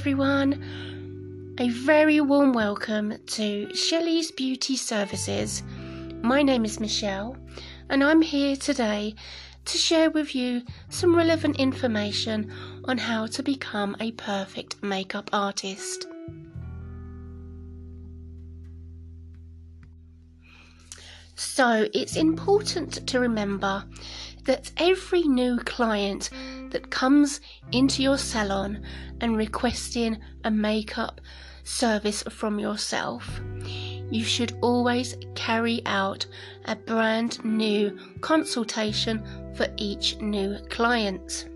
everyone. A very warm welcome to Shelley's Beauty Services. My name is Michelle, and I'm here today to share with you some relevant information on how to become a perfect makeup artist. So, it's important to remember that every new client that comes into your salon and requesting a makeup service from yourself, you should always carry out a brand new consultation for each new client.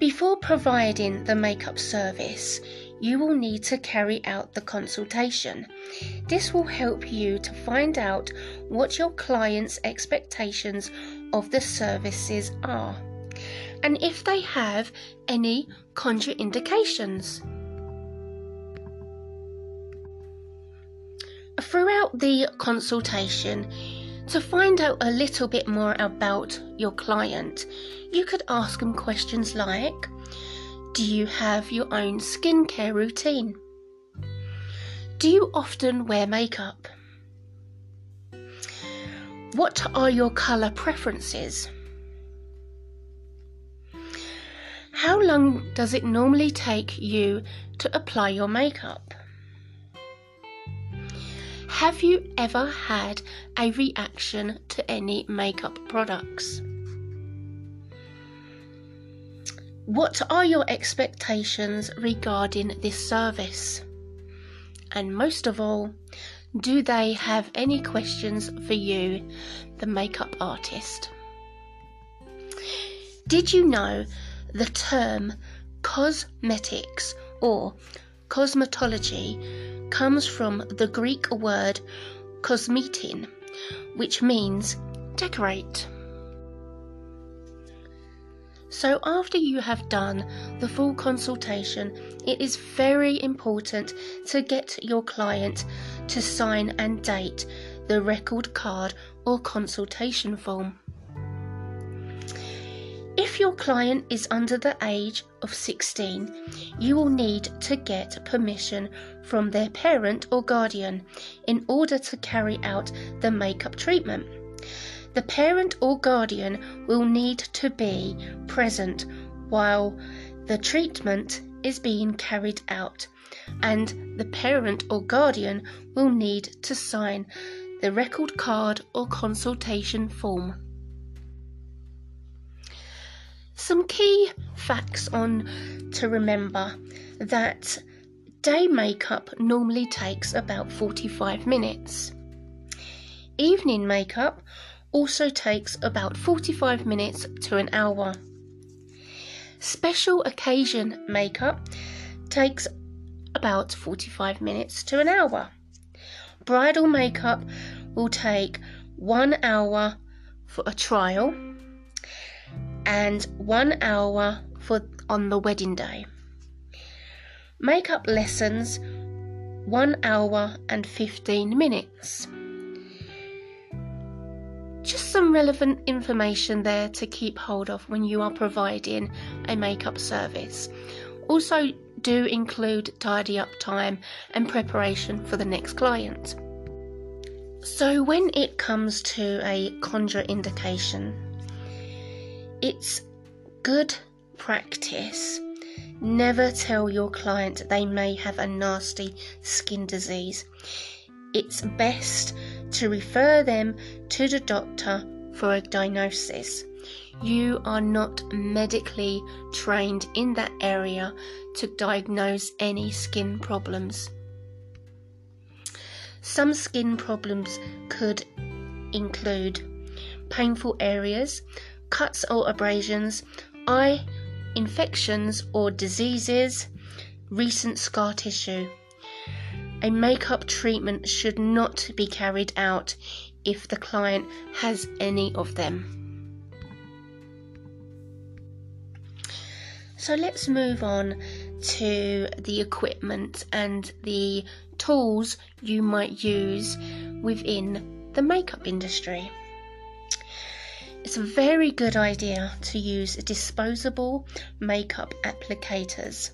Before providing the makeup service, you will need to carry out the consultation. This will help you to find out what your client's expectations of the services are and if they have any contraindications. Throughout the consultation, to find out a little bit more about your client, you could ask them questions like Do you have your own skincare routine? Do you often wear makeup? What are your colour preferences? How long does it normally take you to apply your makeup? Have you ever had a reaction to any makeup products? What are your expectations regarding this service? And most of all, do they have any questions for you, the makeup artist? Did you know the term cosmetics or cosmetology comes from the Greek word kosmetin, which means decorate? So, after you have done the full consultation, it is very important to get your client to sign and date the record card or consultation form. If your client is under the age of 16, you will need to get permission from their parent or guardian in order to carry out the makeup treatment. The parent or guardian will need to be present while the treatment is being carried out, and the parent or guardian will need to sign the record card or consultation form. Some key facts on to remember that day makeup normally takes about 45 minutes. Evening makeup also takes about 45 minutes to an hour. Special occasion makeup takes about 45 minutes to an hour. Bridal makeup will take one hour for a trial and one hour for on the wedding day. Makeup lessons one hour and 15 minutes just some relevant information there to keep hold of when you are providing a makeup service. Also, do include tidy up time and preparation for the next client. So, when it comes to a contraindication, it's good practice. Never tell your client they may have a nasty skin disease. It's best to refer them to the doctor for a diagnosis. You are not medically trained in that area to diagnose any skin problems. Some skin problems could include painful areas, cuts or abrasions, eye infections or diseases, recent scar tissue. A makeup treatment should not be carried out if the client has any of them. So let's move on to the equipment and the tools you might use within the makeup industry. It's a very good idea to use disposable makeup applicators.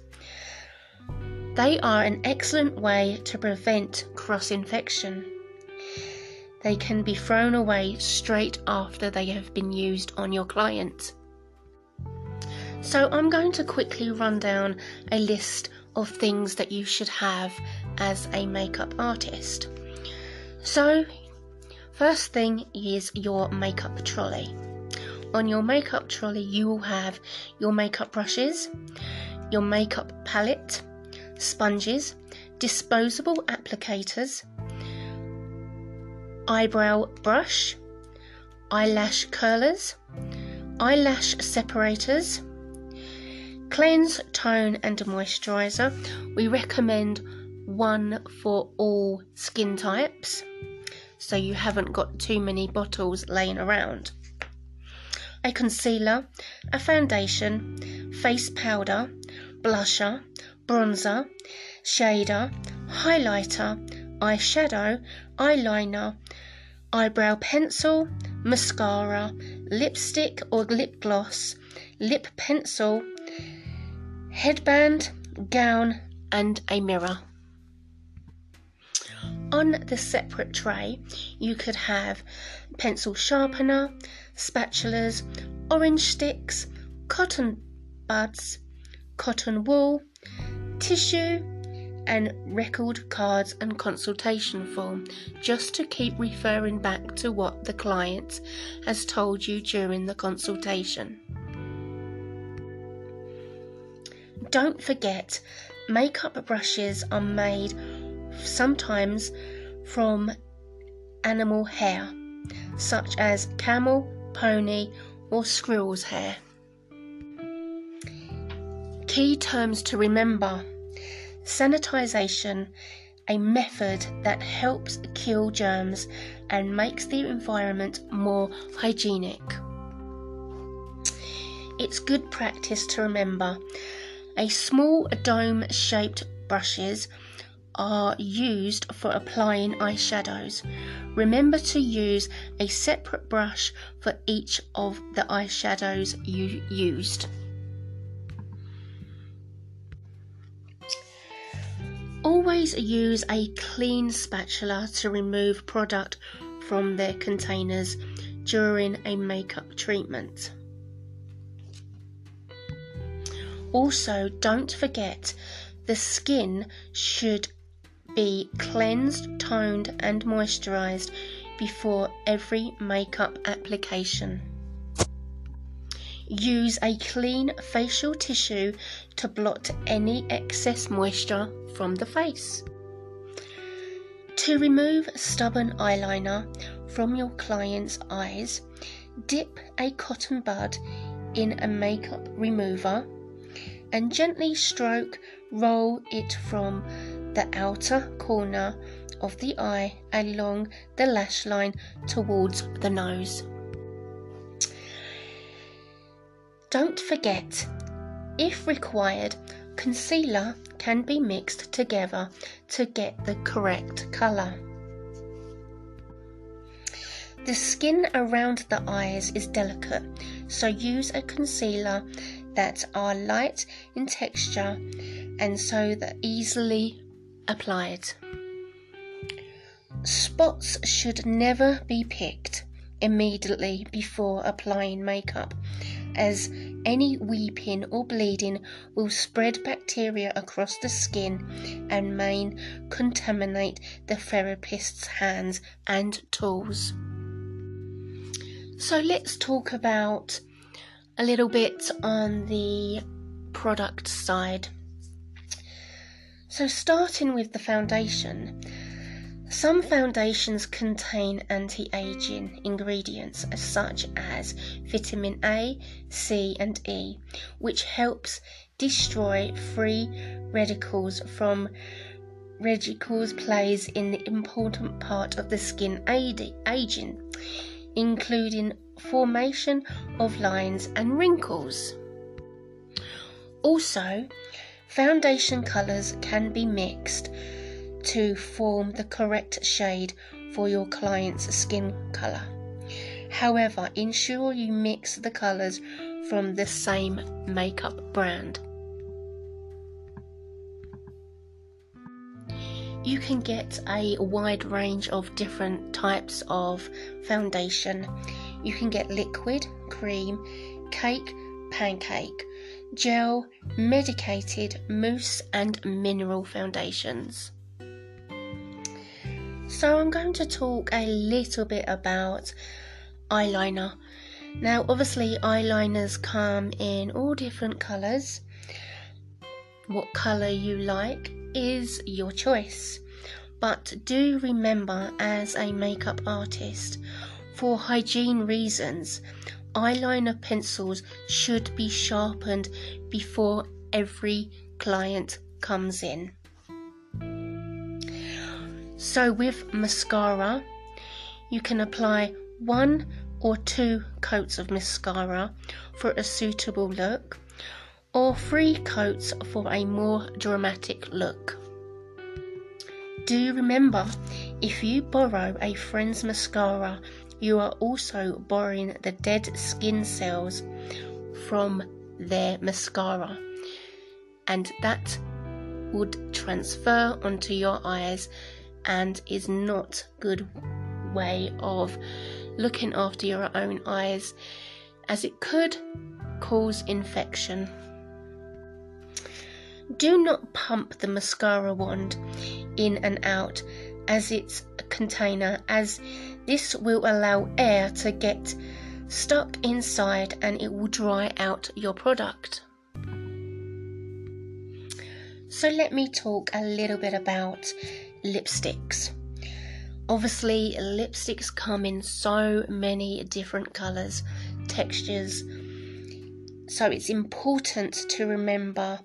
They are an excellent way to prevent cross infection. They can be thrown away straight after they have been used on your client. So, I'm going to quickly run down a list of things that you should have as a makeup artist. So, first thing is your makeup trolley. On your makeup trolley, you will have your makeup brushes, your makeup palette, sponges, disposable applicators, eyebrow brush, eyelash curlers, eyelash separators, cleanse, tone, and moisturizer. We recommend one for all skin types so you haven't got too many bottles laying around a concealer, a foundation, face powder, blusher, bronzer, shader, highlighter, eyeshadow, eyeliner, eyebrow pencil, mascara, lipstick or lip gloss, lip pencil, headband, gown, and a mirror. On the separate tray, you could have pencil sharpener, spatulas, orange sticks, cotton buds, cotton wool, tissue, and record cards and consultation form just to keep referring back to what the client has told you during the consultation. Don't forget, makeup brushes are made sometimes from animal hair, such as camel, pony, or squirrel's hair. Key terms to remember sanitization, a method that helps kill germs and makes the environment more hygienic. It's good practice to remember a small dome shaped brushes are used for applying eyeshadows. Remember to use a separate brush for each of the eyeshadows you used. Always use a clean spatula to remove product from their containers during a makeup treatment. Also, don't forget the skin should be cleansed, toned, and moisturized before every makeup application. Use a clean facial tissue to blot any excess moisture from the face. To remove stubborn eyeliner from your client's eyes, dip a cotton bud in a makeup remover and gently stroke roll it from the outer corner of the eye along the lash line towards the nose. Don't forget, if required, concealer can be mixed together to get the correct colour. The skin around the eyes is delicate, so use a concealer that are light in texture and so that easily applied. Spots should never be picked immediately before applying makeup, as any weeping or bleeding will spread bacteria across the skin and may contaminate the therapist's hands and tools. So, let's talk about a little bit on the product side. So, starting with the foundation, some foundations contain anti aging ingredients such as vitamin A, C, and E, which helps destroy free radicals from radicals plays in the important part of the skin aging, including formation of lines and wrinkles. Also, Foundation colours can be mixed to form the correct shade for your client's skin colour. However, ensure you mix the colours from the same makeup brand. You can get a wide range of different types of foundation. You can get liquid, cream, cake, pancake, gel, medicated, mousse, and mineral foundations. So, I'm going to talk a little bit about eyeliner. Now, obviously, eyeliners come in all different colours. What colour you like is your choice. But do remember, as a makeup artist, for hygiene reasons, eyeliner pencils should be sharpened before every client comes in. So, with mascara, you can apply one or two coats of mascara for a suitable look, or three coats for a more dramatic look. Do remember, if you borrow a friend's mascara, you are also borrowing the dead skin cells from their mascara, and that would transfer onto your eyes and is not good way of looking after your own eyes as it could cause infection. Do not pump the mascara wand in and out as its a container as this will allow air to get stuck inside and it will dry out your product. So let me talk a little bit about lipsticks. Obviously, lipsticks come in so many different colours, textures, so it's important to remember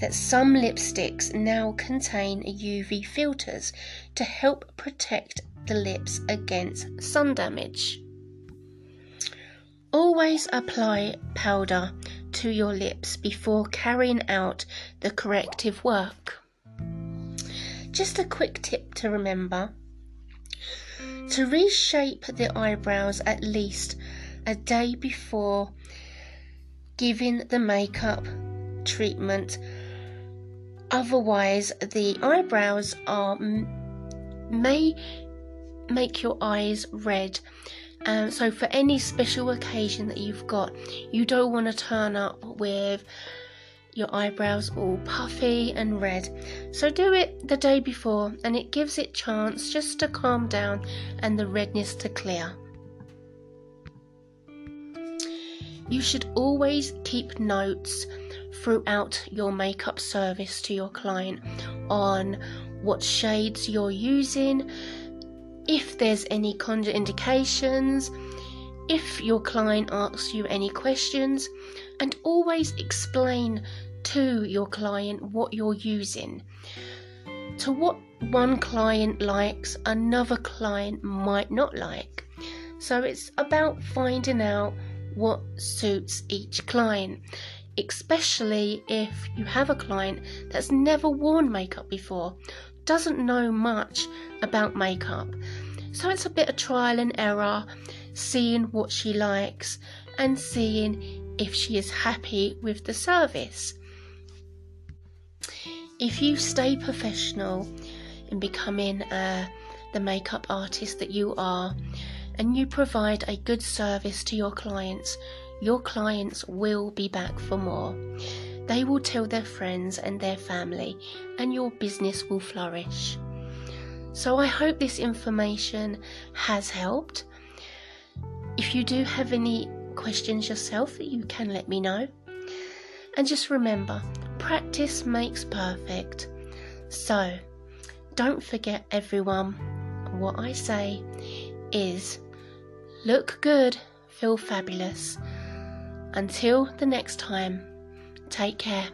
that some lipsticks now contain UV filters to help protect the lips against sun damage. Always apply powder to your lips before carrying out the corrective work. Just a quick tip to remember to reshape the eyebrows at least a day before giving the makeup treatment. Otherwise, the eyebrows are may make your eyes red. Um, so, for any special occasion that you've got, you don't want to turn up with your eyebrows all puffy and red. So do it the day before and it gives it chance just to calm down and the redness to clear. You should always keep notes throughout your makeup service to your client on what shades you're using, if there's any contraindications, if your client asks you any questions, and always explain to your client what you're using. To what one client likes, another client might not like. So it's about finding out what suits each client, especially if you have a client that's never worn makeup before, doesn't know much about makeup. So it's a bit of trial and error, seeing what she likes and seeing if she is happy with the service. If you stay professional in becoming uh, the makeup artist that you are, and you provide a good service to your clients, your clients will be back for more. They will tell their friends and their family, and your business will flourish. So, I hope this information has helped. If you do have any questions yourself, that you can let me know. And just remember, practice makes perfect. So, don't forget, everyone, what I say is look good, feel fabulous. Until the next time, take care.